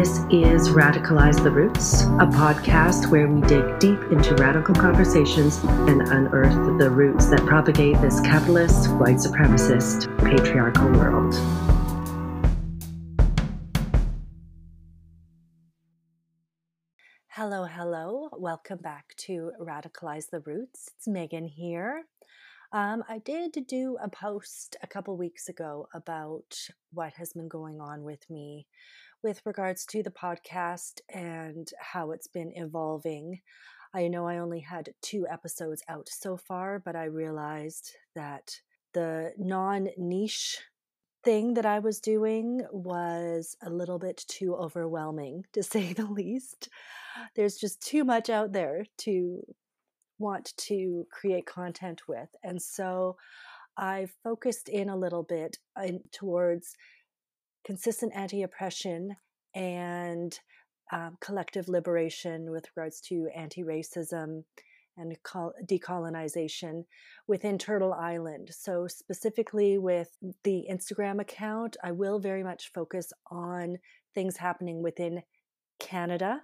This is Radicalize the Roots, a podcast where we dig deep into radical conversations and unearth the roots that propagate this capitalist, white supremacist, patriarchal world. Hello, hello. Welcome back to Radicalize the Roots. It's Megan here. Um, I did do a post a couple weeks ago about what has been going on with me with regards to the podcast and how it's been evolving. I know I only had two episodes out so far, but I realized that the non niche thing that I was doing was a little bit too overwhelming, to say the least. There's just too much out there to want to create content with. And so I focused in a little bit uh, in, towards consistent anti oppression and um, collective liberation with regards to anti racism and decolonization within Turtle Island. So, specifically with the Instagram account, I will very much focus on things happening within Canada,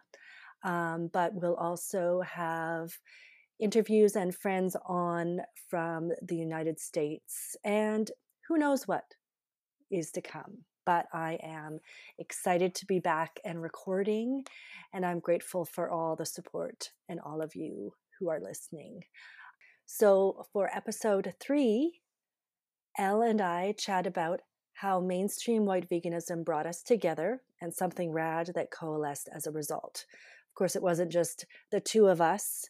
um, but we'll also have interviews and friends on from the United States, and who knows what is to come. But I am excited to be back and recording, and I'm grateful for all the support and all of you who are listening. So, for episode three, Elle and I chat about how mainstream white veganism brought us together and something rad that coalesced as a result. Of course, it wasn't just the two of us.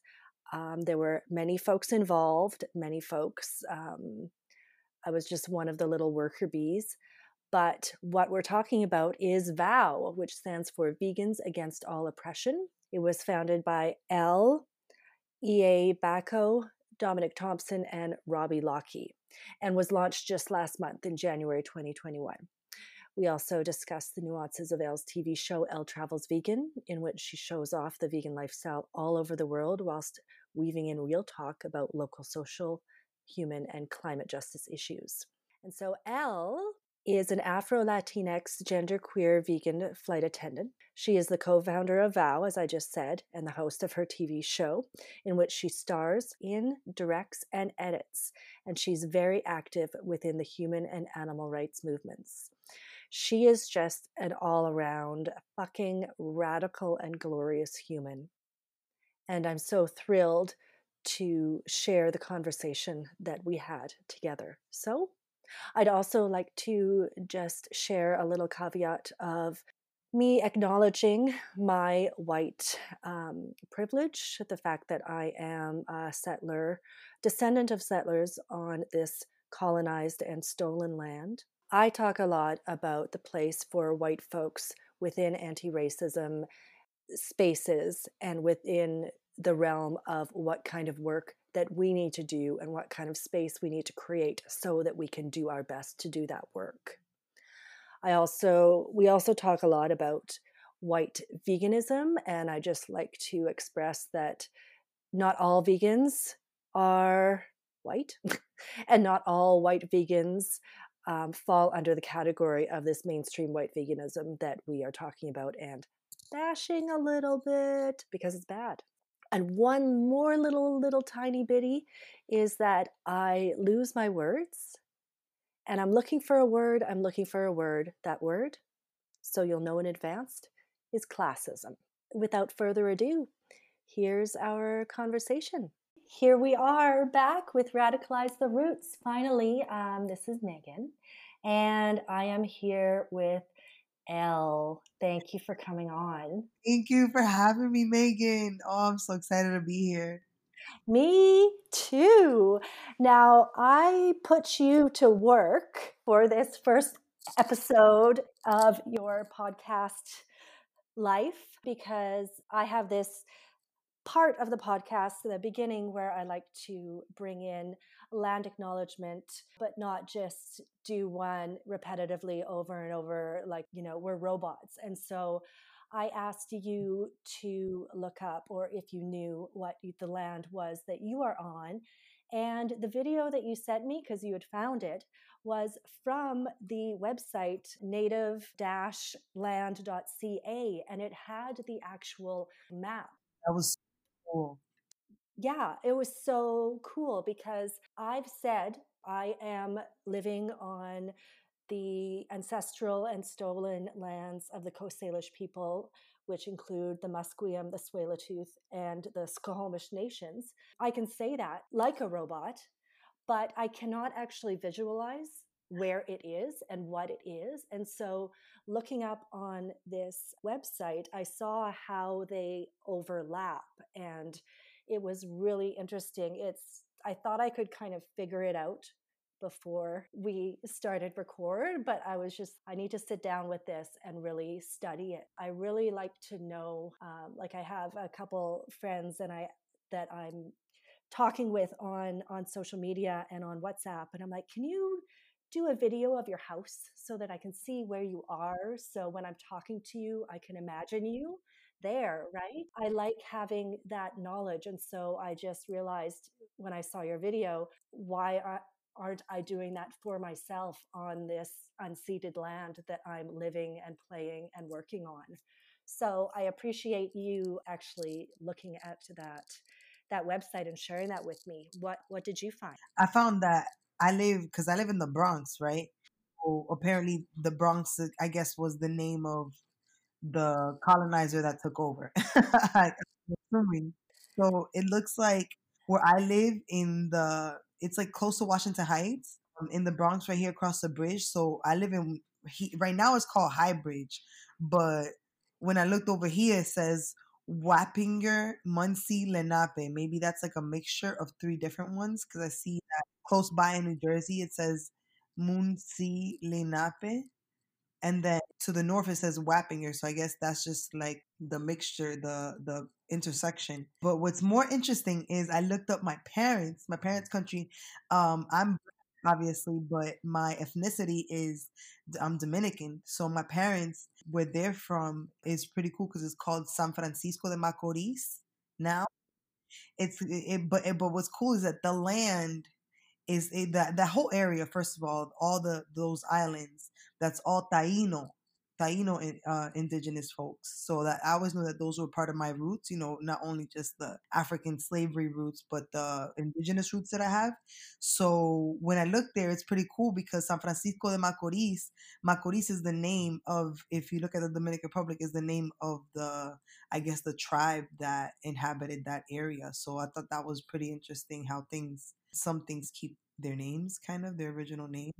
Um, there were many folks involved, many folks. Um, I was just one of the little worker bees. But what we're talking about is VOW, which stands for Vegans Against All Oppression. It was founded by Elle, E.A. Bacco, Dominic Thompson, and Robbie Lockie, and was launched just last month in January 2021. We also discussed the nuances of Elle's TV show Elle Travels Vegan, in which she shows off the vegan lifestyle all over the world whilst weaving in real talk about local social, human, and climate justice issues. And so Elle is an Afro Latinx genderqueer vegan flight attendant. She is the co founder of VOW, as I just said, and the host of her TV show, in which she stars in, directs, and edits. And she's very active within the human and animal rights movements. She is just an all around fucking radical and glorious human. And I'm so thrilled to share the conversation that we had together. So, I'd also like to just share a little caveat of me acknowledging my white um, privilege, the fact that I am a settler, descendant of settlers on this colonized and stolen land. I talk a lot about the place for white folks within anti racism spaces and within the realm of what kind of work that we need to do and what kind of space we need to create so that we can do our best to do that work. I also we also talk a lot about white veganism and I just like to express that not all vegans are white and not all white vegans um, fall under the category of this mainstream white veganism that we are talking about and bashing a little bit because it's bad. And one more little, little tiny bitty is that I lose my words and I'm looking for a word. I'm looking for a word. That word, so you'll know in advance, is classism. Without further ado, here's our conversation. Here we are back with Radicalize the Roots. Finally, um, this is Megan, and I am here with Elle. Thank you for coming on. Thank you for having me, Megan. Oh, I'm so excited to be here. Me too. Now, I put you to work for this first episode of your podcast life because I have this part of the podcast, the beginning, where I like to bring in land acknowledgement, but not just do one repetitively over and over, like, you know, we're robots. And so I asked you to look up, or if you knew what the land was that you are on. And the video that you sent me, because you had found it, was from the website native land.ca and it had the actual map. That was cool. Yeah, it was so cool because I've said I am living on the ancestral and stolen lands of the Coast Salish people, which include the Musqueam, the Tsleil-Waututh, and the Squamish nations. I can say that like a robot, but I cannot actually visualize where it is and what it is. And so, looking up on this website, I saw how they overlap, and it was really interesting. It's I thought I could kind of figure it out before we started record but i was just i need to sit down with this and really study it i really like to know um, like i have a couple friends and i that i'm talking with on on social media and on whatsapp and i'm like can you do a video of your house so that i can see where you are so when i'm talking to you i can imagine you there right i like having that knowledge and so i just realized when i saw your video why aren't I doing that for myself on this unceded land that I'm living and playing and working on? So I appreciate you actually looking at that that website and sharing that with me. What what did you find? I found that I live because I live in the Bronx, right? So apparently, the Bronx, I guess, was the name of the colonizer that took over. so it looks like where I live in the it's like close to Washington Heights um, in the Bronx, right here across the bridge. So I live in he, right now. It's called High Bridge, but when I looked over here, it says Wappinger, Munsee, Lenape. Maybe that's like a mixture of three different ones because I see that close by in New Jersey it says Munsee, Lenape. And then to the north it says Wappinger. So I guess that's just like the mixture, the the intersection. But what's more interesting is I looked up my parents, my parents' country. Um, I'm obviously, but my ethnicity is I'm Dominican. So my parents, where they're from, is pretty cool because it's called San Francisco de Macorís. Now, it's it, but it, but what's cool is that the land is it, that that whole area. First of all, all the those islands. That's all Taino. Taino uh, indigenous folks. So that I always knew that those were part of my roots, you know, not only just the African slavery roots, but the indigenous roots that I have. So when I look there, it's pretty cool because San Francisco de Macorís, Macorís is the name of, if you look at the Dominican Republic, is the name of the, I guess, the tribe that inhabited that area. So I thought that was pretty interesting how things, some things keep their names, kind of their original names.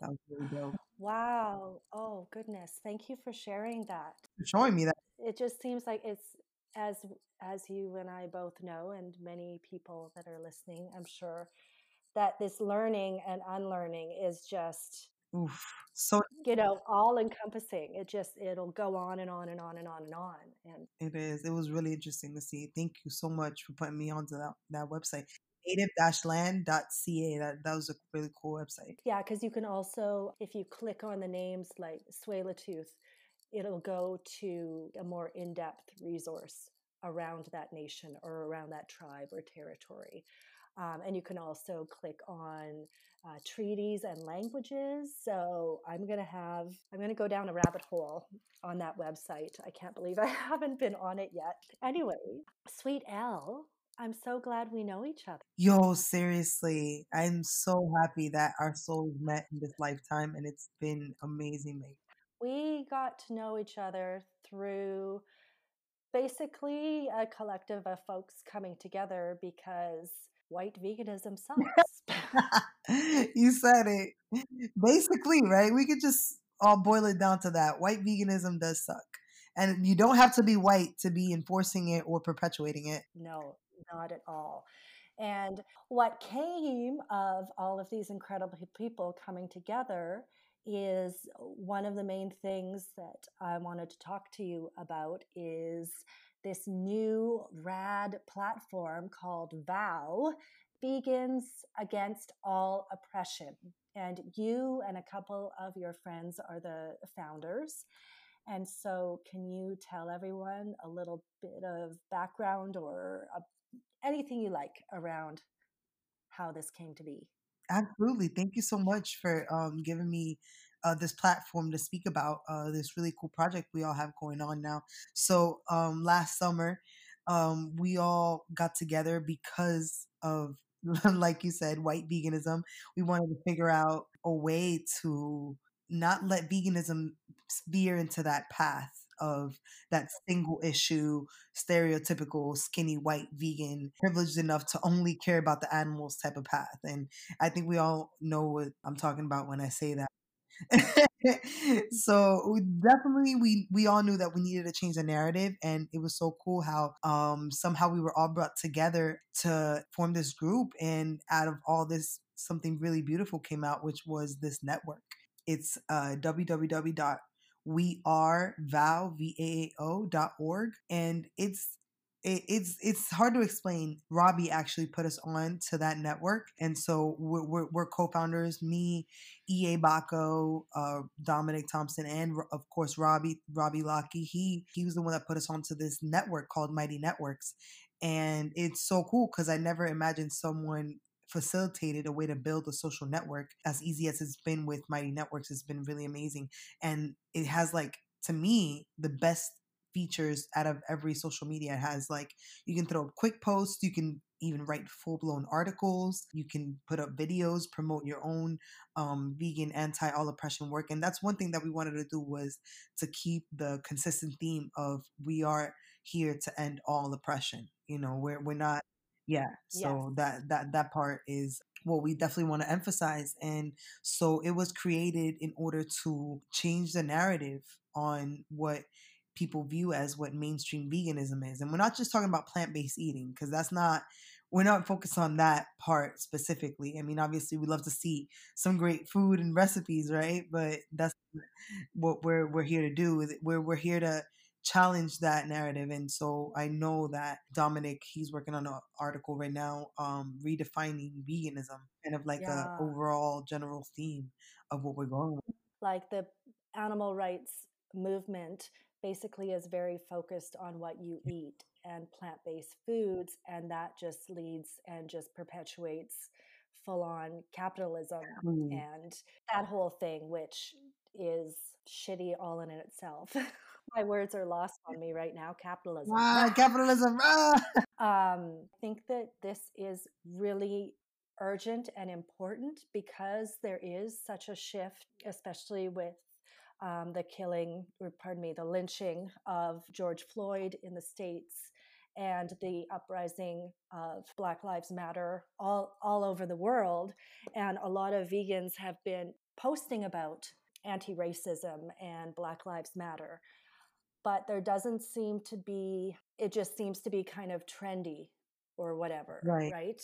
Yeah. That was really dope. Wow. Oh, goodness. Thank you for sharing that. For showing me that. It just seems like it's as as you and I both know and many people that are listening, I'm sure that this learning and unlearning is just Oof. So you know, all encompassing. It just it'll go on and on and on and on and on. And it is. It was really interesting to see. Thank you so much for putting me onto that that website native-land.ca. That that was a really cool website. Yeah, because you can also, if you click on the names like Tsleil-Waututh, it'll go to a more in-depth resource around that nation or around that tribe or territory. Um, and you can also click on uh, treaties and languages. So I'm to have, I'm to go down a rabbit hole on that website. I can't believe I haven't been on it yet. Anyway, Sweet Elle I'm so glad we know each other. Yo, seriously, I'm so happy that our souls met in this lifetime and it's been amazing, mate. We got to know each other through basically a collective of folks coming together because white veganism sucks. you said it. Basically, right? We could just all boil it down to that. White veganism does suck. And you don't have to be white to be enforcing it or perpetuating it. No, not at all. And what came of all of these incredible people coming together is uh, one of the main things that I wanted to talk to you about is this new rad platform called VOW Vegans Against All Oppression. And you and a couple of your friends are the founders. And so, can you tell everyone a little bit of background or a anything you like around how this came to be. Absolutely. Thank you so much for um, giving me uh, this platform to speak about uh, this really cool project we all have going on now. So, um, last summer, um, we all got together because of, like you said, white veganism. We wanted to figure out a way to not let veganism veer into that path of that single issue, stereotypical skinny white vegan, privileged enough to only care about the animals type of path. And I think we all know what I'm talking about when I say that. so we definitely we we all knew that we needed to change the narrative and it was so cool how um somehow we were all brought together to form this group and out of all this something really beautiful came out which was this network it's uh www we are vow v-a-a-o dot org and it's it's it's hard to explain robbie actually put us on to that network and so we're, we're, we're co-founders me ea baco uh, dominic thompson and of course robbie robbie Lockie. he he was the one that put us onto this network called mighty networks and it's so cool because i never imagined someone facilitated a way to build a social network as easy as it's been with Mighty Networks. It's been really amazing. And it has like to me the best features out of every social media. It has like you can throw quick posts, you can even write full blown articles, you can put up videos, promote your own um, vegan anti all oppression work. And that's one thing that we wanted to do was to keep the consistent theme of we are here to end all oppression. You know, we're we're not yeah. So yes. that that that part is what we definitely want to emphasize. And so it was created in order to change the narrative on what people view as what mainstream veganism is. And we're not just talking about plant-based eating because that's not we're not focused on that part specifically. I mean, obviously we love to see some great food and recipes, right? But that's what we're we're here to do. We're we're here to challenge that narrative. And so I know that Dominic, he's working on an article right now, um, redefining veganism, kind of like yeah. a overall general theme of what we're going with. Like the animal rights movement basically is very focused on what you eat and plant-based foods and that just leads and just perpetuates full on capitalism mm. and that whole thing which is shitty all in itself my words are lost on me right now. Capitalism. Ah, capitalism. Ah. Um, I think that this is really urgent and important because there is such a shift, especially with um, the killing, or pardon me, the lynching of George Floyd in the States and the uprising of Black Lives Matter all, all over the world. And a lot of vegans have been posting about anti racism and Black Lives Matter but there doesn't seem to be it just seems to be kind of trendy or whatever right, right?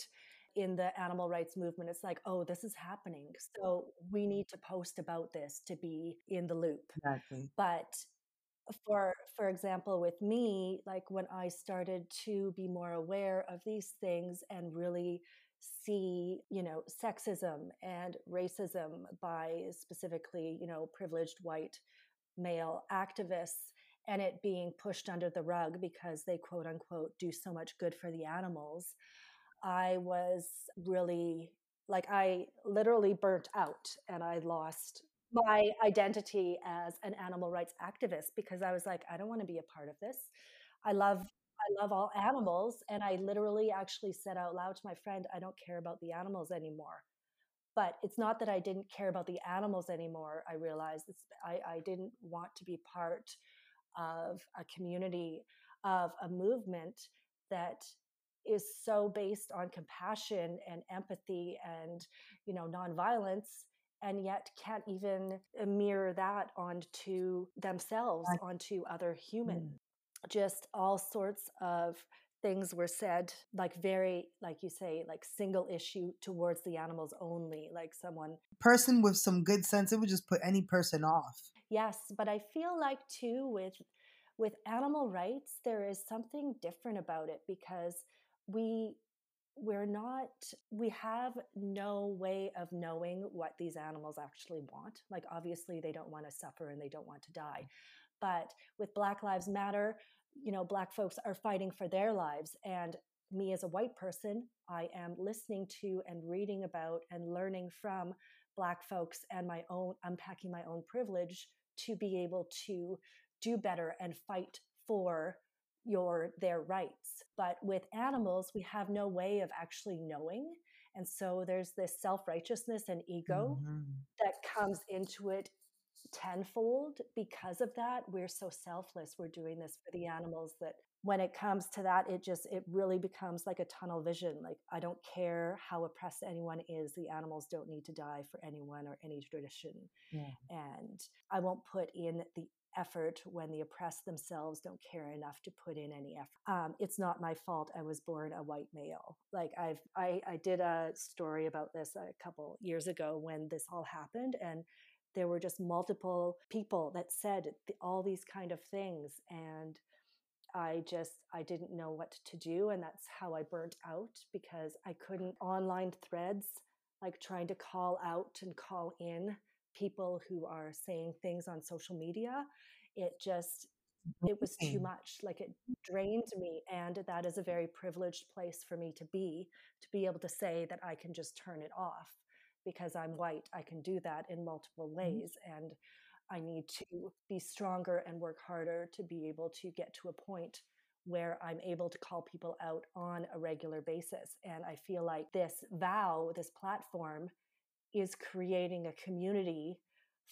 in the animal rights movement. It's like oh this is happening. So we need to post about this to be in the loop. Exactly. But for for example with me like when i started to be more aware of these things and really see you know sexism and racism by specifically you know privileged white male activists and it being pushed under the rug because they quote unquote do so much good for the animals, I was really like, I literally burnt out and I lost my identity as an animal rights activist because I was like, I don't want to be a part of this. I love I love all animals. And I literally actually said out loud to my friend, I don't care about the animals anymore. But it's not that I didn't care about the animals anymore. I realized I, I didn't want to be part of a community, of a movement that is so based on compassion and empathy and you know nonviolence and yet can't even mirror that onto themselves onto other humans mm. just all sorts of things were said like very like you say like single issue towards the animals only like someone person with some good sense it would just put any person off. Yes but i feel like too with with animal rights, there is something different about it because we we're not we have no way of knowing what these animals actually want. Like obviously they don't want to suffer and they don't want to die but with black lives matter you know black folks are fighting for their lives and me as a white person, I am listening to and reading about and learning from Black folks and my own, unpacking my own privilege to be able to do better and fight for your their rights but with animals we have no way of actually knowing and so there's this self-righteousness and ego mm-hmm. that comes into it tenfold because of that we're so selfless we're doing this for the animals that when it comes to that it just it really becomes like a tunnel vision like i don't care how oppressed anyone is the animals don't need to die for anyone or any tradition yeah. and i won't put in the effort when the oppressed themselves don't care enough to put in any effort. Um, it's not my fault I was born a white male. Like I've I, I did a story about this a couple years ago when this all happened and there were just multiple people that said all these kind of things and I just I didn't know what to do and that's how I burnt out because I couldn't online threads like trying to call out and call in people who are saying things on social media it just it was too much like it drained me and that is a very privileged place for me to be to be able to say that i can just turn it off because i'm white i can do that in multiple mm-hmm. ways and i need to be stronger and work harder to be able to get to a point where i'm able to call people out on a regular basis and i feel like this vow this platform is creating a community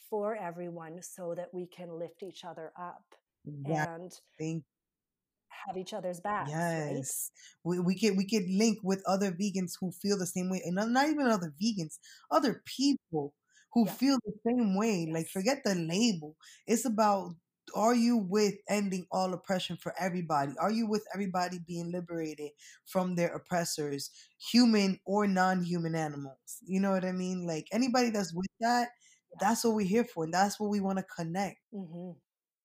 for everyone so that we can lift each other up yeah, and thank have each other's backs. Yes, right? we we could we could link with other vegans who feel the same way, and not even other vegans, other people who yeah. feel the same way. Yes. Like forget the label. It's about are you with ending all oppression for everybody? Are you with everybody being liberated from their oppressors, human or non-human animals? You know what I mean? Like anybody that's with that, that's what we're here for, and that's what we want to connect. Mm-hmm.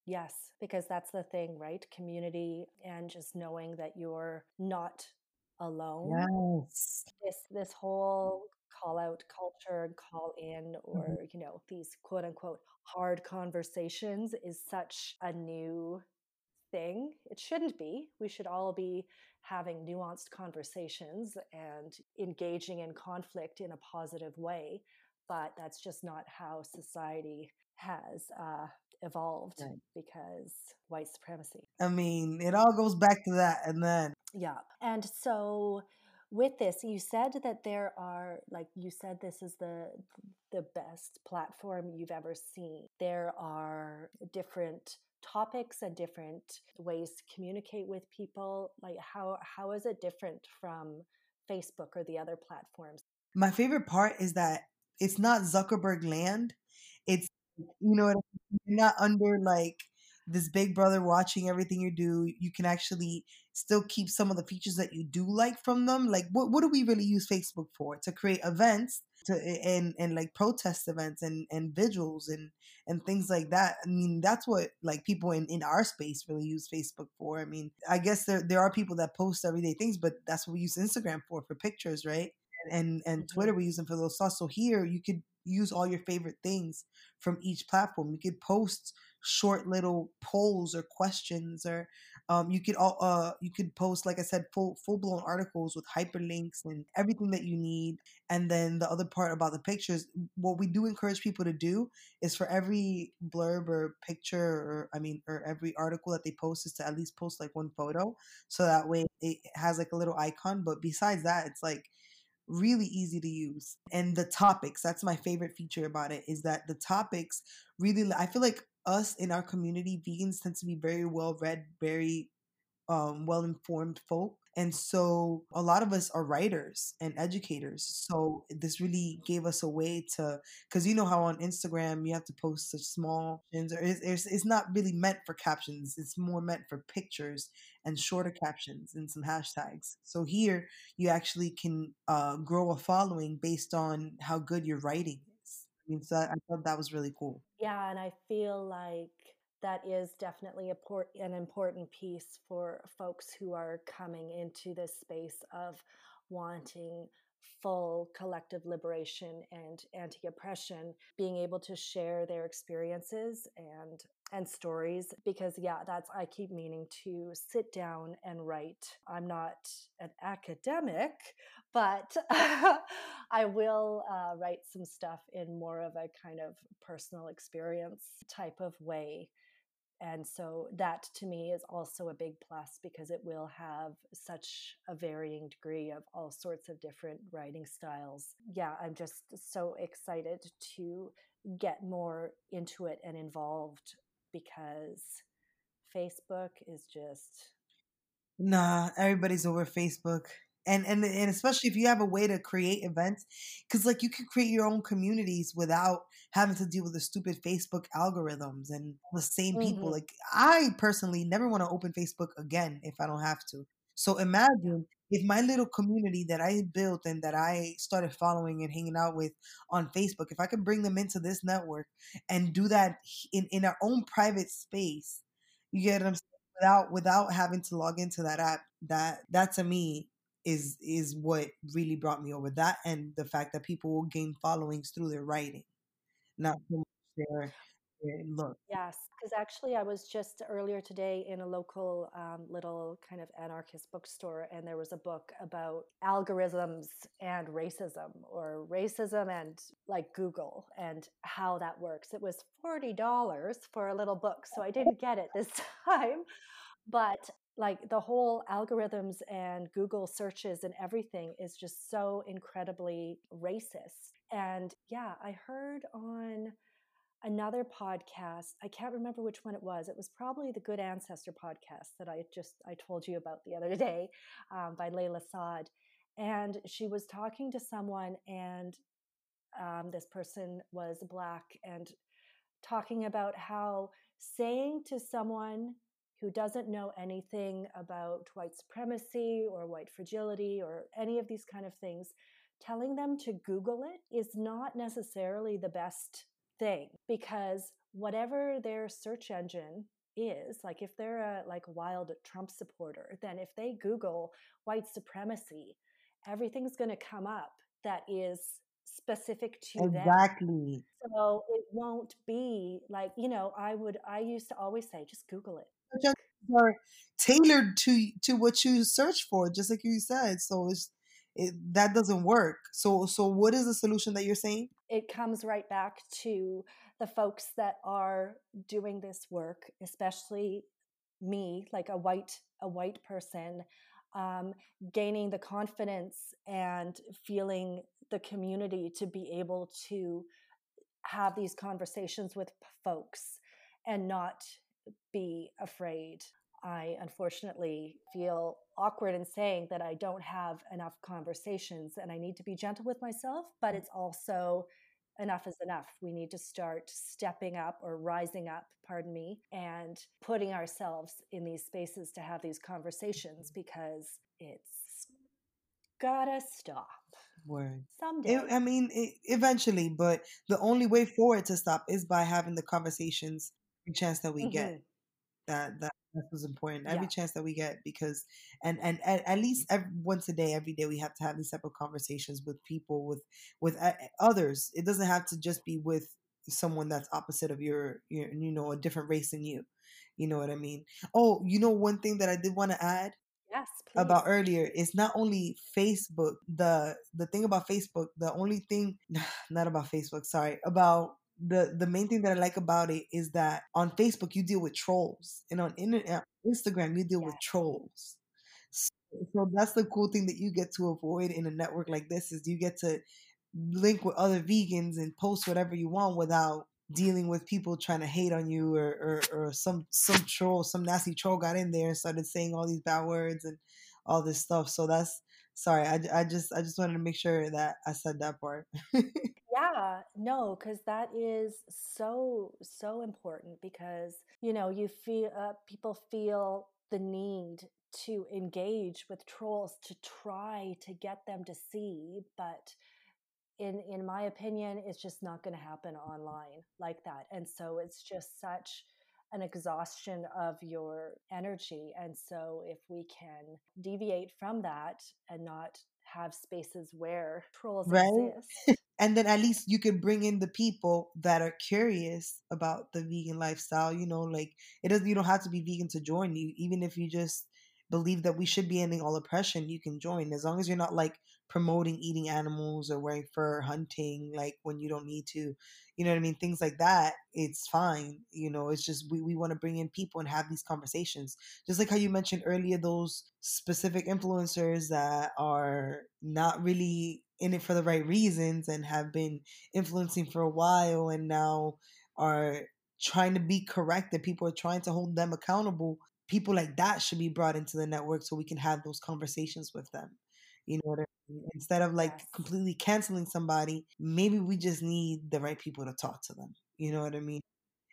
Yes, because that's the thing, right? Community and just knowing that you're not alone. Yes. This this whole call out culture call in mm-hmm. or mm-hmm. you know these quote unquote hard conversations is such a new thing it shouldn't be we should all be having nuanced conversations and engaging in conflict in a positive way but that's just not how society has uh, evolved right. because white supremacy. I mean it all goes back to that and then yeah and so with this you said that there are like you said this is the the best platform you've ever seen. There are different topics and different ways to communicate with people. Like how how is it different from facebook or the other platforms? My favorite part is that it's not zuckerberg land it's you know you're not under like this big brother watching everything you do you can actually still keep some of the features that you do like from them like what, what do we really use facebook for? To create events to and and like protest events and and vigils and and things like that. I mean that's what like people in in our space really use facebook for. I mean i guess there there are people that post everyday things but that's what we use instagram for for pictures right and and mm-hmm. Twitter we use them for those thoughts. So here you could use all your favorite things from each platform. You could post short little polls or questions, or um, you could all uh, you could post like I said full full blown articles with hyperlinks and everything that you need. And then the other part about the pictures, what we do encourage people to do is for every blurb or picture, or I mean, or every article that they post is to at least post like one photo, so that way it has like a little icon. But besides that, it's like really easy to use. And the topics, that's my favorite feature about it, is that the topics really, I feel like us in our community, vegans tend to be very well read, very um, well informed folk. And so a lot of us are writers and educators. So this really gave us a way to, because you know how on Instagram you have to post such small it's, it's, it's not really meant for captions. It's more meant for pictures and shorter captions and some hashtags. So here you actually can uh, grow a following based on how good your writing is. I mean, so I thought that was really cool. Yeah, and I feel like that is definitely a port, an important piece for folks who are coming into this space of wanting full collective liberation and anti-oppression being able to share their experiences and and stories because yeah that's i keep meaning to sit down and write. I'm not an academic but i will uh, write some stuff in more of a kind of personal experience type of way and so that to me is also a big plus because it will have such a varying degree of all sorts of different writing styles. Yeah, I'm just so excited to get more into it and involved because Facebook is just. Nah, everybody's over Facebook and and and especially if you have a way to create events because like you can create your own communities without having to deal with the stupid facebook algorithms and the same people Mm-hmm. like i personally never want to open facebook again if i don't have to so imagine if my little community that i built and that i started following and hanging out with on facebook if i could bring them into this network and do that in in our own private space you get what i'm saying without without having to log into that app that that to me is is what really brought me over that and the fact that people will gain followings through their writing not so their, their look Yes, because actually, I was just earlier today in a local um, little kind of anarchist bookstore, and there was a book about algorithms and racism, or racism and like Google, and how that works. It was $40 for a little book, so I didn't get it this time. But like the whole algorithms and Google searches and everything is just so incredibly racist. And yeah, I heard on another podcast. I can't remember which one it was. It was probably the Good Ancestor podcast that I just I told you about the other day um, by Layla Saad, and she was talking to someone, and um, this person was black and talking about how saying to someone who doesn't know anything about white supremacy or white fragility or any of these kind of things telling them to google it is not necessarily the best thing because whatever their search engine is like if they're a like wild trump supporter then if they google white supremacy everything's going to come up that is specific to them. Exactly. So it won't be like you know i would i used to always say just google it are tailored to to what you search for just like you said so it's it, that doesn't work. So so what is the solution that you're saying? It comes right back to the folks that are doing this work especially me like a white a white person um, gaining the confidence and feeling the community to be able to have these conversations with folks and not be afraid. I unfortunately feel awkward in saying that I don't have enough conversations and I need to be gentle with myself, but it's also enough is enough. We need to start stepping up or rising up, pardon me, and putting ourselves in these spaces to have these conversations because it's gotta stop. Word. Someday. It, I mean, it, eventually, but the only way for it to stop is by having the conversations, every chance that we mm-hmm. get. That that that was important. Every yeah. chance that we get, because and and at, at least every, once a day, every day, we have to have these type of conversations with people, with with uh, others. It doesn't have to just be with someone that's opposite of your, your, you know, a different race than you. You know what I mean? Oh, you know, one thing that I did want to add yes please. about earlier is not only facebook the the thing about facebook the only thing not about facebook sorry about the the main thing that i like about it is that on facebook you deal with trolls and on uh, instagram you deal yes. with trolls. So, so that's the cool thing that you get to avoid in a network like this is you get to link with other vegans and post whatever you want without dealing with people trying to hate on you or, or, or some some troll some nasty troll got in there and started saying all these bad words and all this stuff. So that's sorry i, I just i just wanted to make sure that i said that part yeah no because that is so so important because you know you feel uh, people feel the need to engage with trolls to try to get them to see but in in my opinion it's just not going to happen online like that and so it's just such an exhaustion of your energy and so if we can deviate from that and not have spaces where trolls Right? exist. And then at least you could bring in the people that are curious about the vegan lifestyle you know like it doesn't you don't have to be vegan to join you even if you just believe that we should be ending all oppression you can join as long as you're not like promoting eating animals or wearing fur hunting like when you don't need to you know what i mean things like that it's fine you know it's just we, we want to bring in people and have these conversations. Just like how you mentioned earlier those specific influencers that are not really in it for the right reasons and have been influencing for a while and now are trying to be correct corrected people are trying to hold them accountable people like that should be brought into the network so we can have those conversations with them. You know what I mean? instead of like Yes. completely canceling somebody maybe we just need the right people to talk to them. You know what i mean?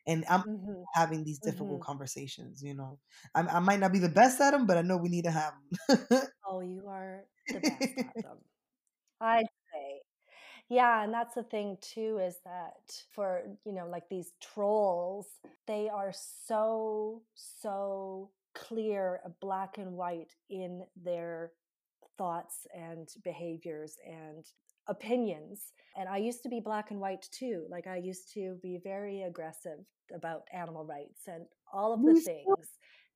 And i'm hmm having these difficult hmm conversations you know? I, I might not be the best at them but i know we need to have them Oh, you are the best at them. I'd say. Yeah, and that's the thing too is that for, you know, like these trolls, they are so, so clear, uh, black and white in their thoughts and behaviors and opinions. And I used to be black and white too. Like I used to be very aggressive about animal rights and all of the things.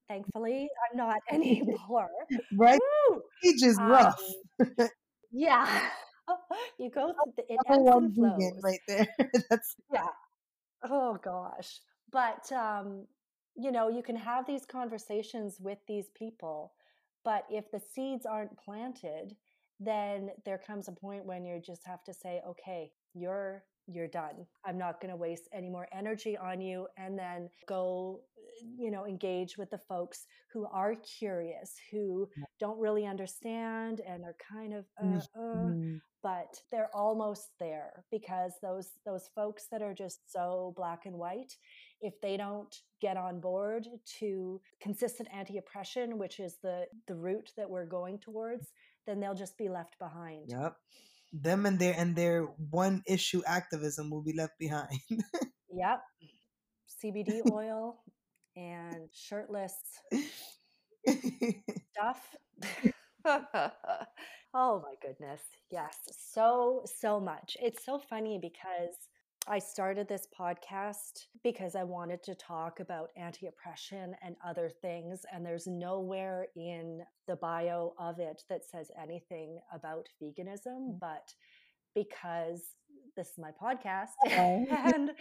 Thankfully, I'm not anymore. right Woo! age is Um, rough yeah. you go through the, it ebbs and flows. right there that's Yeah. Oh gosh. But um, you know, you can have these conversations with these people, but if the seeds aren't planted, then there comes a point when you just have to say, okay, you're you're done. I'm not going to waste any more energy on you and then go you know engage with the folks who are curious, who don't really understand and are kind of uh, uh, Mhm. but they're almost there because those those folks that are just so black and white if they don't get on board to consistent anti-oppression which is the the route that we're going towards then they'll just be left behind Yep. Them and their and their one issue activism will be left behind. yep cbd oil and shirtless stuff. oh my goodness. Yes, so, so much. It's so funny because I started this podcast because I wanted to talk about anti oppression and other things. And there's nowhere in the bio of it that says anything about veganism. But because this is my podcast Oh. and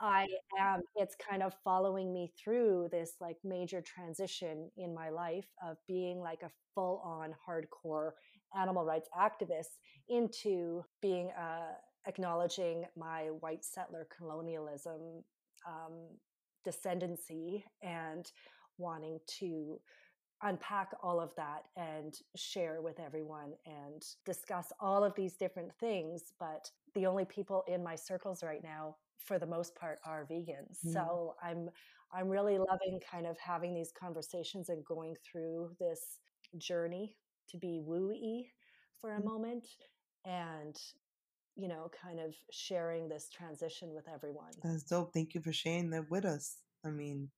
I am, it's kind of following me through this like major transition in my life of being like a full on hardcore animal rights activist into being uh, acknowledging my white settler colonialism um, descendancy and wanting to unpack all of that and share with everyone and discuss all of these different things but the only people in my circles right now for the most part are vegans Mm. so i'm i'm really loving kind of having these conversations and going through this journey to be woo-y for a Mm. moment and you know kind of sharing this transition with everyone That's dope. Thank you for sharing that with us. I mean,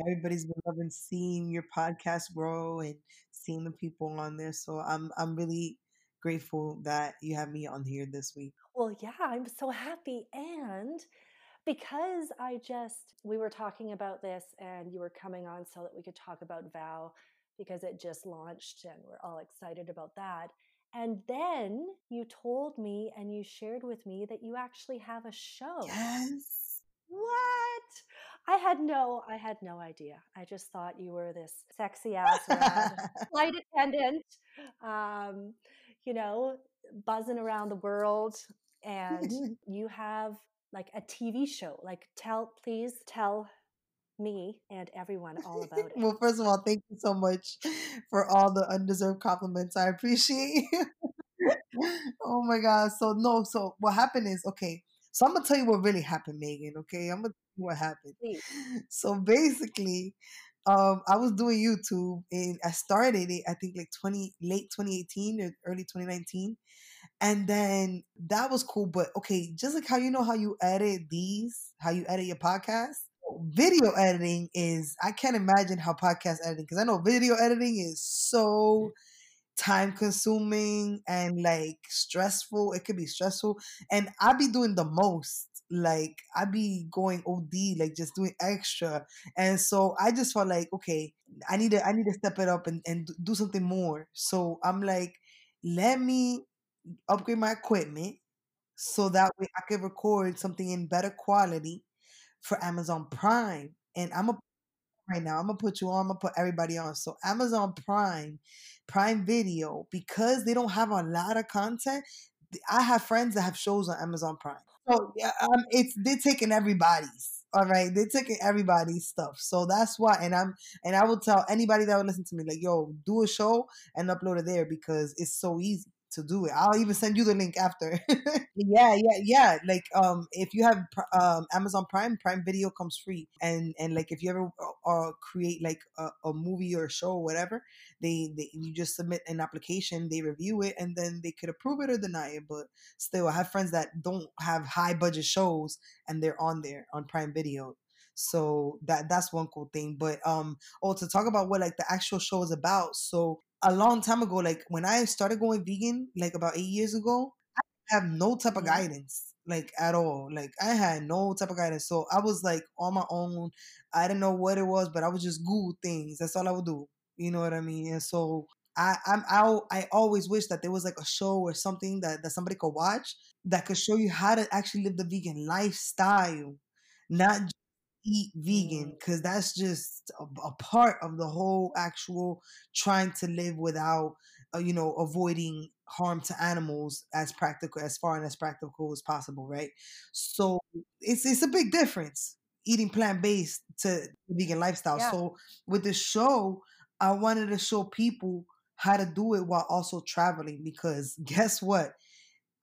everybody's been loving seeing your podcast grow and seeing the people on there. So I'm I'm really grateful that you have me on here this week. Well, yeah, I'm so happy. And because I just, we were talking about this and you were coming on so that we could talk about Vow because it just launched and we're all excited about that. And then you told me and you shared with me that you actually have a show. Yes. What? I had no, I had no idea. I just thought you were this sexy ass flight attendant, um, you know, buzzing around the world. And you have like a TV show. Like, tell, please tell me and everyone all about it. well, first of all, thank you so much for all the undeserved compliments. I appreciate you. oh my God. So, no, so what happened is, okay, so I'm going to tell you what really happened, Megan. Okay. I'm going to tell you what happened. Please. So basically, um, I was doing YouTube and I started it, I think like 20, late 2018 or early 2019. And then that was cool. But okay, just like how you know how you edit these, how you edit your podcast, video editing is, I can't imagine how podcast editing, because I know video editing is so mm-hmm. time consuming and like stressful. It could be stressful. And I be doing the most. Like I be going OD, like just doing extra. And so I just felt like, okay, I need to I need to step it up and, and do something more. So I'm like, let me upgrade my equipment so that way I could record something in better quality for Amazon Prime. And I'm a right now. I'm gonna put you on. I'm gonna put everybody on. So Amazon Prime, Prime Video, because they don't have a lot of content. I have friends that have shows on Amazon Prime. So yeah, um, it's they're taking everybody's. All right, they're taking everybody's stuff. So that's why, and I'm and I will tell anybody that would listen to me like, yo, do a show and upload it there because it's so easy to do it. I'll even send you the link after. yeah, yeah, yeah. Like um, if you have um Amazon Prime, Prime Video comes free, and and like if you ever uh, uh create like a, a movie or a show or whatever, they, they you just submit an application, they review it, and then they could approve it or deny it. But still, I have friends that don't have high budget shows and they're on there on Prime Video. So that that's one cool thing. But um, oh, to talk about what like the actual show is about. So a long time ago, like when I started going vegan, like about eight years ago, I have no type of Mhm. guidance, like at all. Like I had no type of guidance. So I was like on my own. I didn't know what it was, but I would just Google things. That's all I would do. You know what I mean? And so I I'm I I always wish that there was like a show or something that, that somebody could watch that could show you how to actually live the vegan lifestyle, not eat vegan Mm. because that's just a, a part of the whole actual trying to live without uh, you know avoiding harm to animals as practical as far and as practical as possible right so it's it's a big difference eating plant-based to the vegan lifestyle Yeah. so with the show i wanted to show people how to do it while also traveling because guess what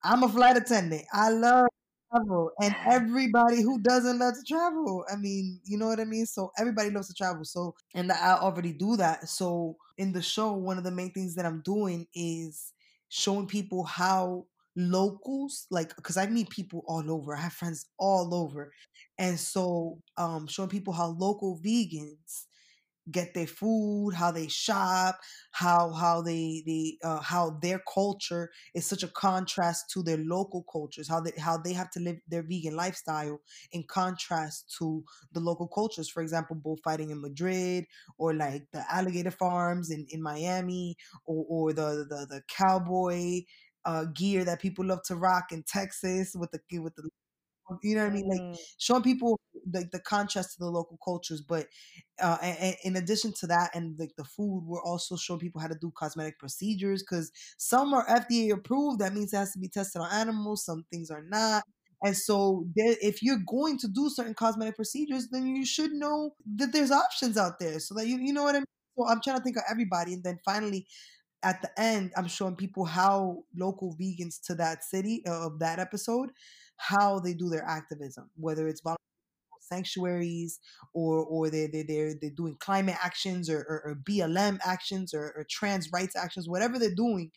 i'm a flight attendant i love travel and everybody who doesn't love to travel i mean you know what i mean? So everybody loves to travel so and i already do that so in the show one of the main things that i'm doing is showing people how locals like because i meet people all over i have friends all over and so um showing people how local vegans get their food, how they shop, how how they they uh, how their culture is such a contrast to their local cultures, how they how they have to live their vegan lifestyle in contrast to the local cultures. For example, bullfighting in Madrid, or like the alligator farms in in Miami, or or the the the cowboy uh, gear that people love to rock in Texas with the with the you know what I mean? Like Mm. showing people like the contrast to the local cultures, but uh, and, in addition to that, and like the food, we're also showing people how to do cosmetic procedures because some are FDA approved. That means it has to be tested on animals. Some things are not. And so, there, if you're going to do certain cosmetic procedures, then you should know that there's options out there, so that you you know what I mean. So I'm trying to think of everybody, and then finally, at the end, I'm showing people how local vegans to that city uh, of that episode, how they do their activism, whether it's sanctuaries or or they they they're they're doing climate actions or, or, or BLM actions or, or trans rights actions, whatever they're doing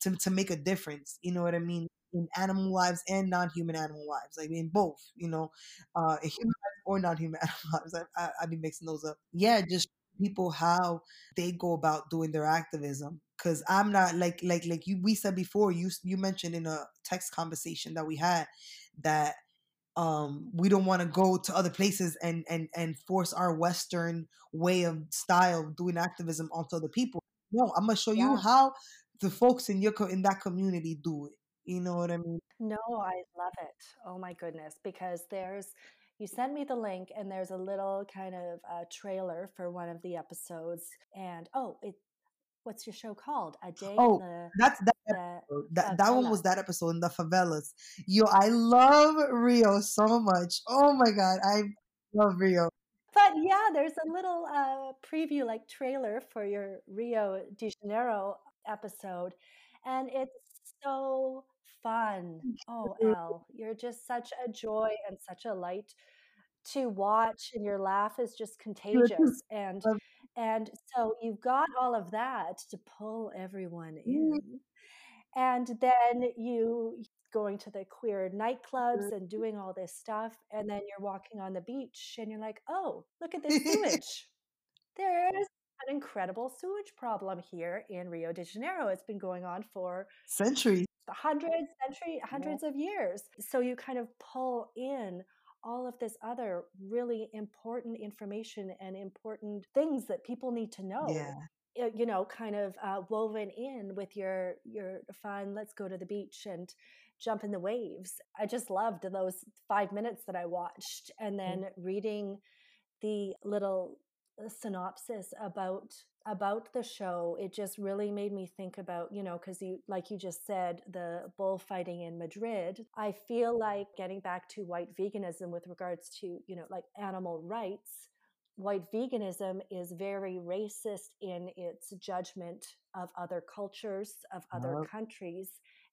to to make a difference. You know what I mean? In animal lives and non-human animal lives, I mean both. You know, uh, human or non-human animal lives. I, I I'd be mixing those up. Yeah, just people how they go about doing their activism because i'm not like like like you we said before you you mentioned in a text conversation that we had that um we don't want to go to other places and and and force our western way of style doing activism onto other people no i'm gonna show you how the folks in your co- in that community do it you know what i mean No, I love it. Oh my goodness. Because there's, you send me the link and there's a little kind of uh, trailer for one of the episodes. And oh, it, what's your show called? A Day oh the, that's that the that that one was that episode in the favelas yo i love rio so much oh my god i love rio But yeah, there's a little uh, preview, like trailer for your Rio de Janeiro episode. And it's so fun. Oh, Elle, you're just such a joy and such a light to watch and your laugh is just contagious and and so you've got all of that to pull everyone mm-hmm. in and then you going to the queer nightclubs and mm-hmm. doing all this stuff and then you're walking on the beach and you're like oh look at this sewage there's an incredible sewage problem here in Rio de Janeiro. It's been going on for centuries, hundreds, century, hundreds yeah. of years. So you kind of pull in all of this other really important information and important things that people need to know. Yeah. You know, kind of uh, woven in with your your fun. Let's go to the beach and jump in the waves. I just loved those five minutes that I watched, and mm. then mm-hmm. reading the little uh, synopsis about about the show it just really made me think about you know because you like you just said the bullfighting in madrid i feel like getting back to white veganism with regards to you know like animal rights white veganism is very racist in its judgment of other cultures of other countries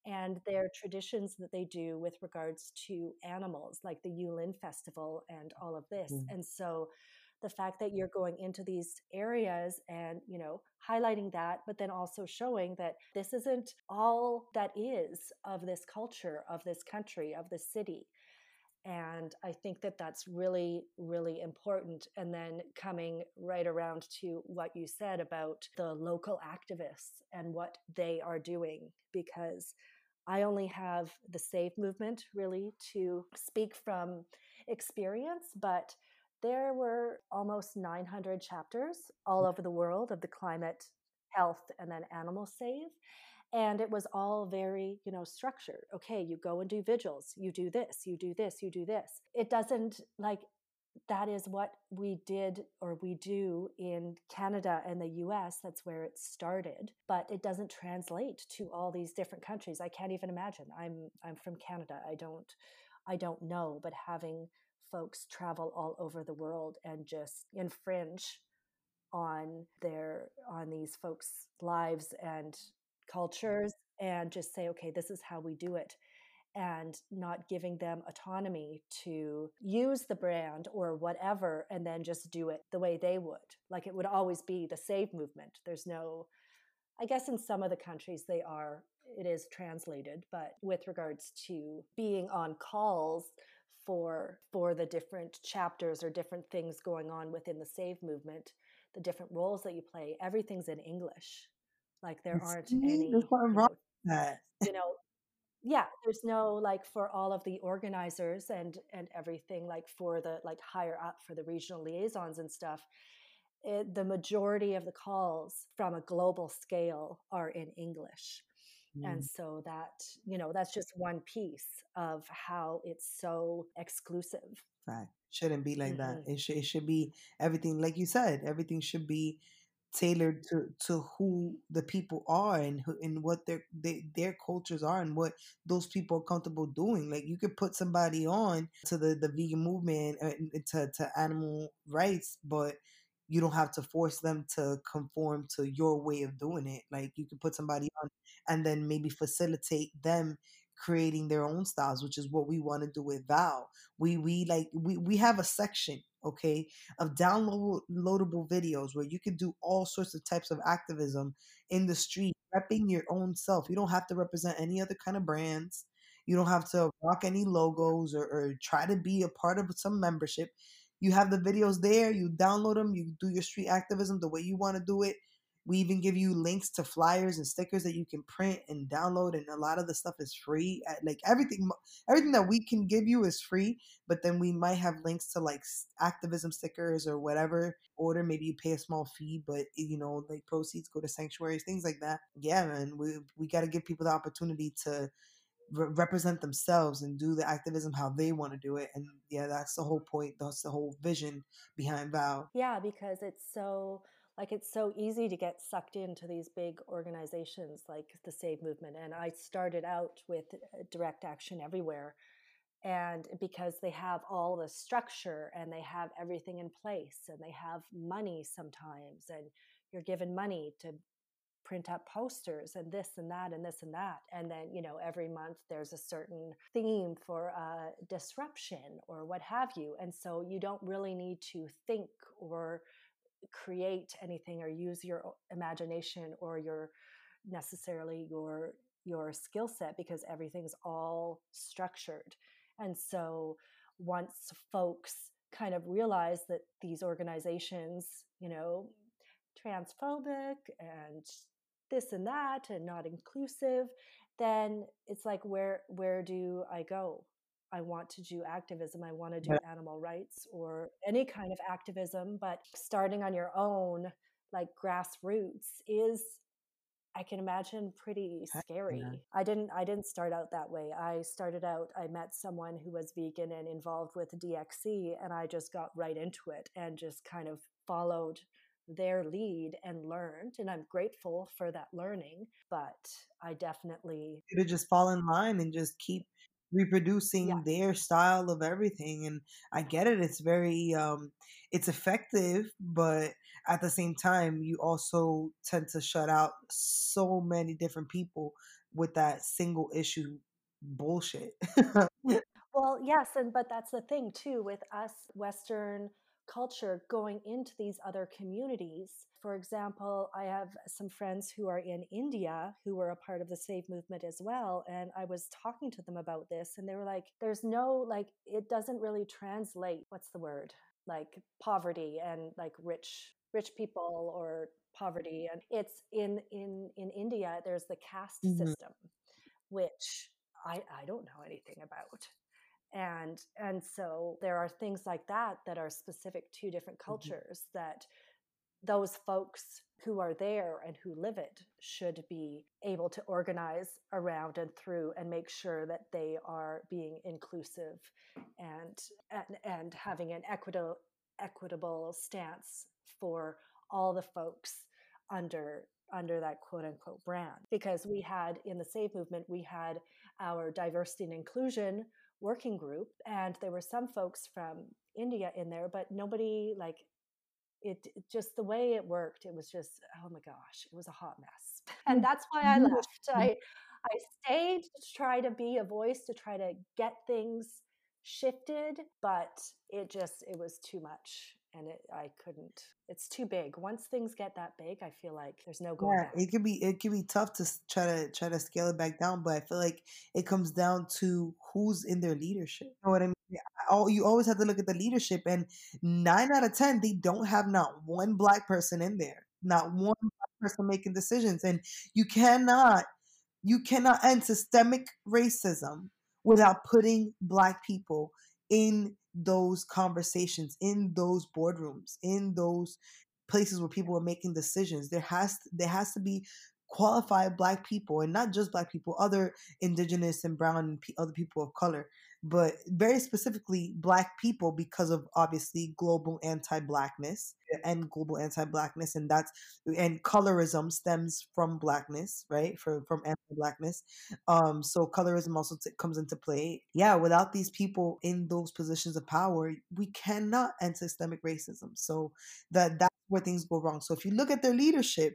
and their traditions that they do with regards to animals like the yulin festival and all of this mm-hmm. and so the fact that you're going into these areas and you know highlighting that but then also showing that this isn't all that is of this culture of this country of this city. And i think that that's really really important. And then coming right around to what you said about the local activists and what they are doing because I only have the SAVE movement really to speak from experience, but there were almost 900 chapters all mm. over the world of the climate, health, and then animal save. And it was all very, you know, structured. Okay, you go and do vigils, you do this, you do this, you do this. It doesn't like that is what we did or we do in Canada and the US. That's where it started, but it doesn't translate to all these different countries. I can't even imagine. I'm I'm from Canada. I don't I don't know, but having folks travel all over the world and just infringe on their on these folks lives and cultures and just say okay this is how we do it and not giving them autonomy to use the brand or whatever and then just do it the way they would. Like it would always be the save movement. There's no i guess in some of the countries they are it is translated but with regards to being on calls for for the different chapters or different things going on within the save movement the different roles that you play everything's in english. Like there aren't any you know, you know yeah there's no like for all of the organizers and and everything like for the like higher up for the regional liaisons and stuff it, the majority of the calls from a global scale are in english and mm. so that, you know, that's just one piece of how it's so exclusive. Right. Shouldn't be like mm-hmm. that. It should it should be everything like you said, everything should be tailored to to who the people are and who and what their they, their cultures are and what those people are comfortable doing. Like you could put somebody on to the the vegan movement uh, to to animal rights, but you don't have to force them to conform to your way of doing it. Like you can put somebody on and then maybe facilitate them creating their own styles, which is what we want to do with Val. We we like we we have a section, okay, of downloadable videos where you can do all sorts of types of activism in the street, repping your own self. You don't have to represent any other kind of brands. You don't have to rock any logos or, or try to be a part of some membership you have the videos there. You download them. You do your street activism the way you want to do it. We even give you links to flyers and stickers that you can print and download, and a lot of the stuff is free. Like everything, everything that we can give you is free. But then we might have links to like activism stickers or whatever order. Maybe you pay a small fee, but you know, like proceeds go to sanctuaries, things like that. Yeah, man, we we got to give people the opportunity to re- represent themselves and do the activism how they want to do it. And yeah, that's the whole point. That's the whole vision behind Val. Yeah, because it's so like it's so easy to get sucked into these big organizations like the Save Movement. And I started out with uh, Direct Action Everywhere. And because they have all the structure and they have everything in place and they have money sometimes, and you're given money to print up posters and this and that and this and that. And then you know every month there's a certain theme for uh, disruption or what have you. And so you don't really need to think or create anything or use your imagination or your necessarily your your skill set because everything's all structured. And so once folks kind of realize that these organizations you know transphobic and this and that and not inclusive, then it's like where where do I go? I want to do activism. I want to do animal rights or any kind of activism, but starting on your own, like grassroots, is I can imagine pretty scary. Yeah. I didn't I didn't start out that way. I started out I met someone who was vegan and involved with DxE and I just got right into it and just kind of followed their lead and learned and i'm grateful for that learning but i definitely to just fall in line and just keep reproducing yeah. their style of everything and i get it it's very um it's effective but at the same time you also tend to shut out so many different people with that single issue bullshit well yes and but that's the thing too with us western culture going into these other communities. For example, I have some friends who are in India who were a part of the Save movement as well. And I was talking to them about this, and they were like, there's no, like, it doesn't really translate. What's the word? Like poverty and like rich, rich people or poverty. And it's in, in, in India, there's the caste mm-hmm. system, which I, I don't know anything about and and so there are things like that that are specific to different mm-hmm. cultures mm-hmm. that those folks who are there and who live it should be able to organize around and through and make sure that they are being inclusive and and, and having an equitable equitable stance for all the folks under under that quote unquote brand because we had in the save movement we had our diversity and inclusion working group and there were some folks from India in there but nobody like it, just the way it worked it was just oh my gosh it was a hot mess. And that's why I left. I I stayed to try to be a voice to try to get things shifted but it just it was too much and it I couldn't. It's too big. Once things get that big, I feel like there's no going. Yeah, back. it could be it could be tough to try to try to scale it back down, but I feel like it comes down to who's in their leadership. You know what I mean? All you always have to look at the leadership, and nine out of ten, they don't have not one black person in there, not one person making decisions, and you cannot you cannot end systemic racism without putting black people in those conversations in those boardrooms in those places where people are making decisions. There has to, there has to be qualified black people and not just black people other indigenous and brown and other people of color but very specifically black people because of obviously global anti-blackness and global anti-blackness and that's and colorism stems from blackness right? For, from anti-blackness. Um so colorism also t- comes into play. Yeah without these people in those positions of power we cannot end systemic racism. So that that's where things go wrong. So if you look at their leadership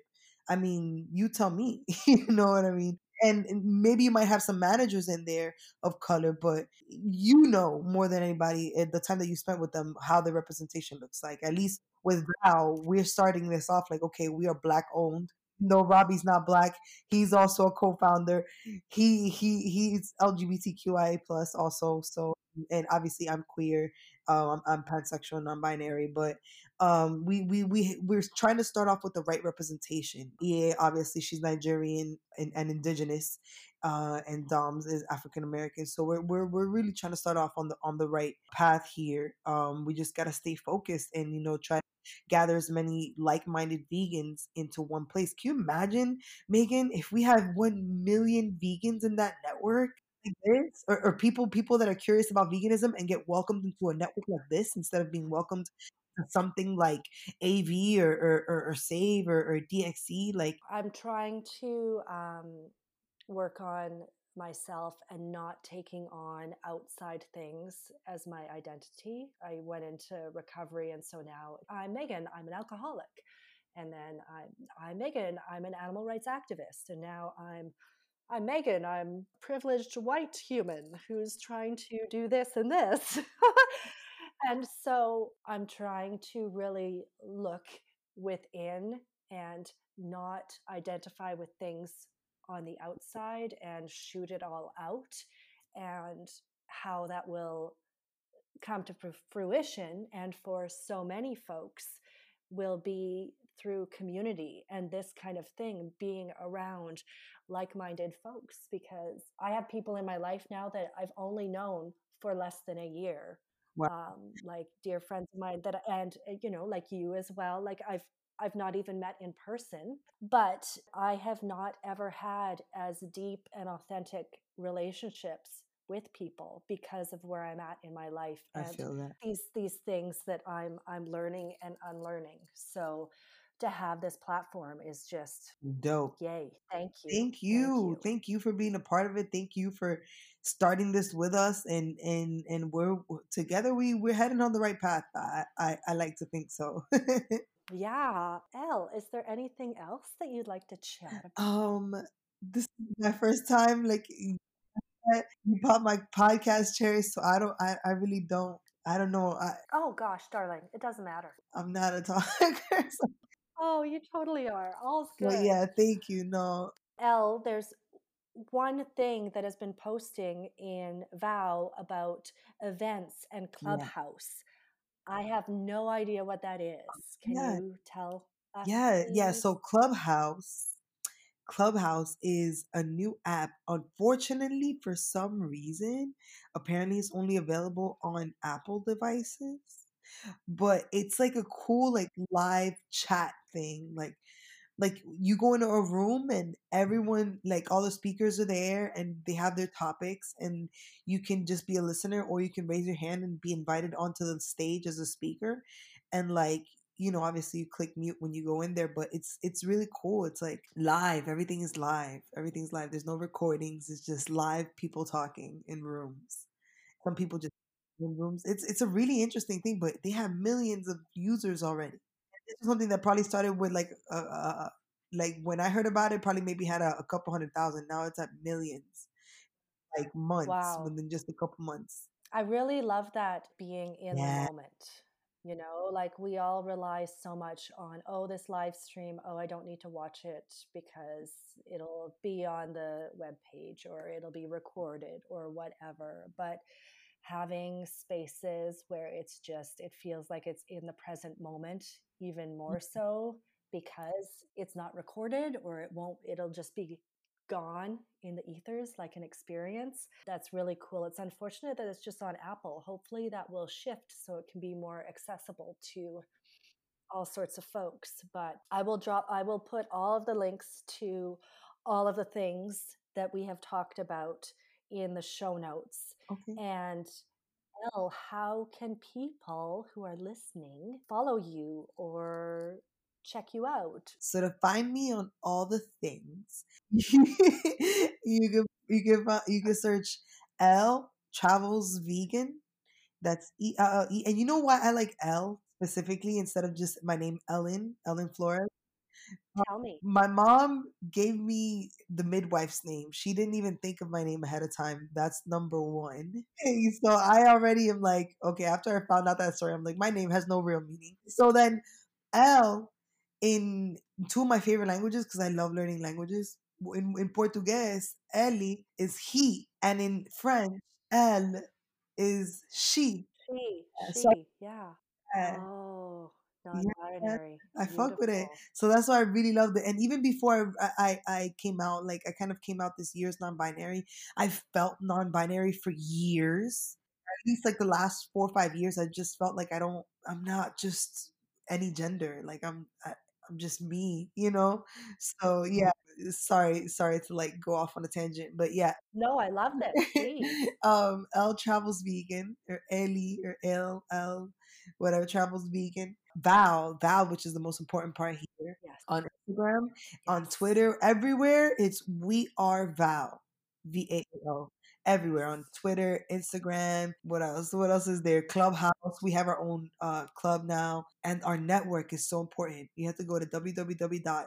I mean, you tell me, you know what I mean? And maybe you might have some managers in there of color, but you know more than anybody at the time that you spent with them how the representation looks like. At least with Val, we're starting this off like, okay, we are black owned. No, Robbie's not black. He's also a co-founder. He he he's LGBTQIA plus also. So and obviously I'm queer, um, I'm, pansexual, non-binary, but um, we we we we're trying to start off with the right representation. Yeah, obviously she's Nigerian and, and indigenous, uh, and Dom's is African American. So we're, we're we're really trying to start off on the on the right path here. Um, we just gotta stay focused and you know try to gather as many like-minded vegans into one place. Can you imagine, Megan, if we have one million vegans in that network? Like this or, or people people that are curious about veganism and get welcomed into a network like this instead of being welcomed to something like AV or or, or, or Save or, or DxE like I'm trying to um, work on myself and not taking on outside things as my identity. I went into recovery and so now I'm Megan, I'm an alcoholic. And then I'm, I'm Megan, I'm an animal rights activist. And now I'm I'm Megan, I'm privileged white human who's trying to mm. do this and this. and so I'm trying to really look within and not identify with things on the outside and shoot it all out and how that will come to fruition and for so many folks will be through community and this kind of thing, being around like minded folks, because I have people in my life now that I've only known for less than a year. Wow. Um, like dear friends of mine that, and uh, you know, like you as well. Like I've I've not even met in person, but I have not ever had as deep and authentic relationships with people because of where I'm at in my life I and feel that. these these things that I'm I'm learning and unlearning. So to have this platform is just Dope. yay. Thank you. Thank Thank you. you. Thank you for being a part of it. Thank you for starting this with us and and and we're together we we're heading on the right path. I I, I like to think so. Yeah. Elle, is there anything else that you'd like to chat about? um this is my first time like you you bought my podcast cherry so I don't I, I really don't I don't know. I Oh gosh, darling, it doesn't matter. I'm not a talker. so- Oh, you totally are. All's good. yeah, thank you. No. Elle, there's one thing that has been posting in Vow about events and Yeah. Clubhouse. I have no idea what that oh, is. Can Yeah. you tell us, Yeah, yeah. So Clubhouse, Clubhouse is a new app. Unfortunately, for some reason, apparently it's only available on Apple devices. But it's like a cool like live chat thing. Like like you go into a room and everyone like all the speakers are there and they have their topics and you can just be a listener or you can raise your hand and be invited onto the stage as a speaker and like you know obviously you click mute when you go in there but it's it's really cool it's like live everything is live everything's live there's no recordings it's just live people talking in rooms some people just in rooms it's it's a really interesting thing but they have millions of users already this is something that probably started with like uh, uh like when I heard about it, probably maybe had a, a couple hundred thousand. Now it's at millions, like months Wow. within just a couple months. I really love that being in the moment. You know, like we all rely so much on, oh, this live stream, oh, I don't need to watch it because it'll be on the web page or it'll be recorded or whatever. But having spaces where it's just, it feels like it's in the present moment, even more mm-hmm. so because it's not recorded or it won't, it'll just be gone in the ethers like an experience. That's really cool. It's unfortunate that it's just on Apple. Hopefully that will shift so it can be more accessible to all sorts of folks. But I will drop, I will put all of the links to all of the things that we have talked about in the show notes. okay. And Elle, how can people who are listening follow you or check you out? So to find me on all the things, you can you can you can search Elle Travels Vegan. That's E, uh, uh, e and you know why I like Elle specifically instead of just my name Ellen Ellen Flores. Tell me. My mom gave me the midwife's name. She didn't even think of my name ahead of time. That's number one. So I already am like, okay, after I found out that story, I'm like, my name has no real meaning. So then Elle in two of my favorite languages, because I love learning languages. In, in Portuguese, Ele is he, and in French, Elle is she. She, Uh, So she, yeah. uh, Oh, yeah, non-binary. I fuck with it. So that's why I really loved it. And even before I, I, I came out, like I kind of came out this year as non-binary. I felt non-binary for years. At least like the last four or five years, I just felt like I don't. I'm not just any gender. Like I'm. I, I'm just me, you know. So yeah. Sorry, sorry to like go off on a tangent, but yeah. No, I love. Please. um, Elle travels vegan or Ellie or L L, whatever travels vegan. Val, Val, which is the most important part here Yes. on Instagram, on Twitter, everywhere. It's we are Val, V A L, everywhere on Twitter, Instagram. What else? What else is there? Clubhouse. We have our own uh, club now, and our network is so important. You have to go to www.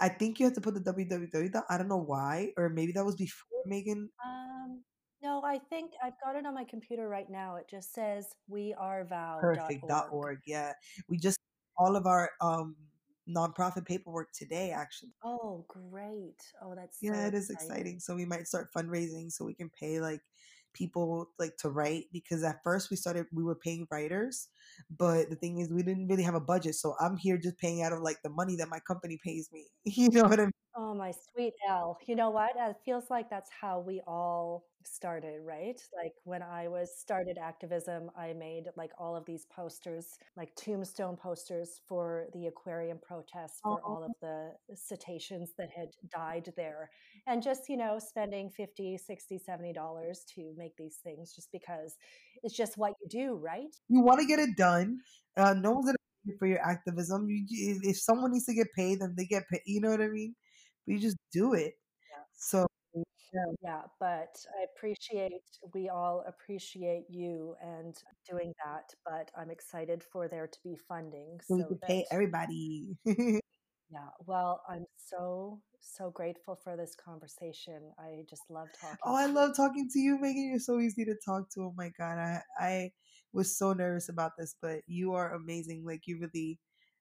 I think you have to put the www. dot- I don't know why, or maybe that was before Megan. Um, no, I think I've got it on my computer right now. It just says Perfect. Dot wearevow.org. org. Yeah, we just all of our um nonprofit paperwork today. Actually, Oh, great. Oh, that's yeah, so it is exciting. exciting. So we might start fundraising so we can pay like people like to write because at first we started we were paying writers, but the thing is we didn't really have a budget. So I'm here just paying out of like the money that my company pays me. You know what I mean? Oh, my sweet Elle. You know what? It feels like that's how we all started, right? Like, when I was started activism, I made, like, all of these posters, like tombstone posters for the aquarium protests for all of Oh. the cetaceans that had died there, and just, you know, spending 50, 60, $70 to make these things just because it's just what you do, right? You wanna get it done. Uh, no one's gonna pay you for your activism. You if someone needs to get paid, then they get paid, you know what I mean? We just do it. Yeah. So, yeah. Yeah, but I appreciate we all appreciate you and doing that, but I'm excited for there to be funding So we could that pay everybody. Yeah, well, I'm so, so grateful for this conversation. I just love talking. Oh, I love talking to you, Megan. You're so easy to talk to. Oh my god. I I was so nervous about this, but you are amazing. Like, you really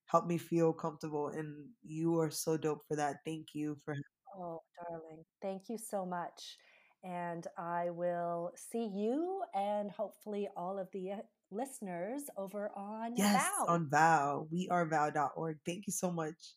helped me feel comfortable, and you are so dope for that. Thank you for Oh, darling, thank you so much, and I will see you and hopefully all of the, uh, listeners over on Yes, VOW. on VOW. Wearevow.org. Thank you so much.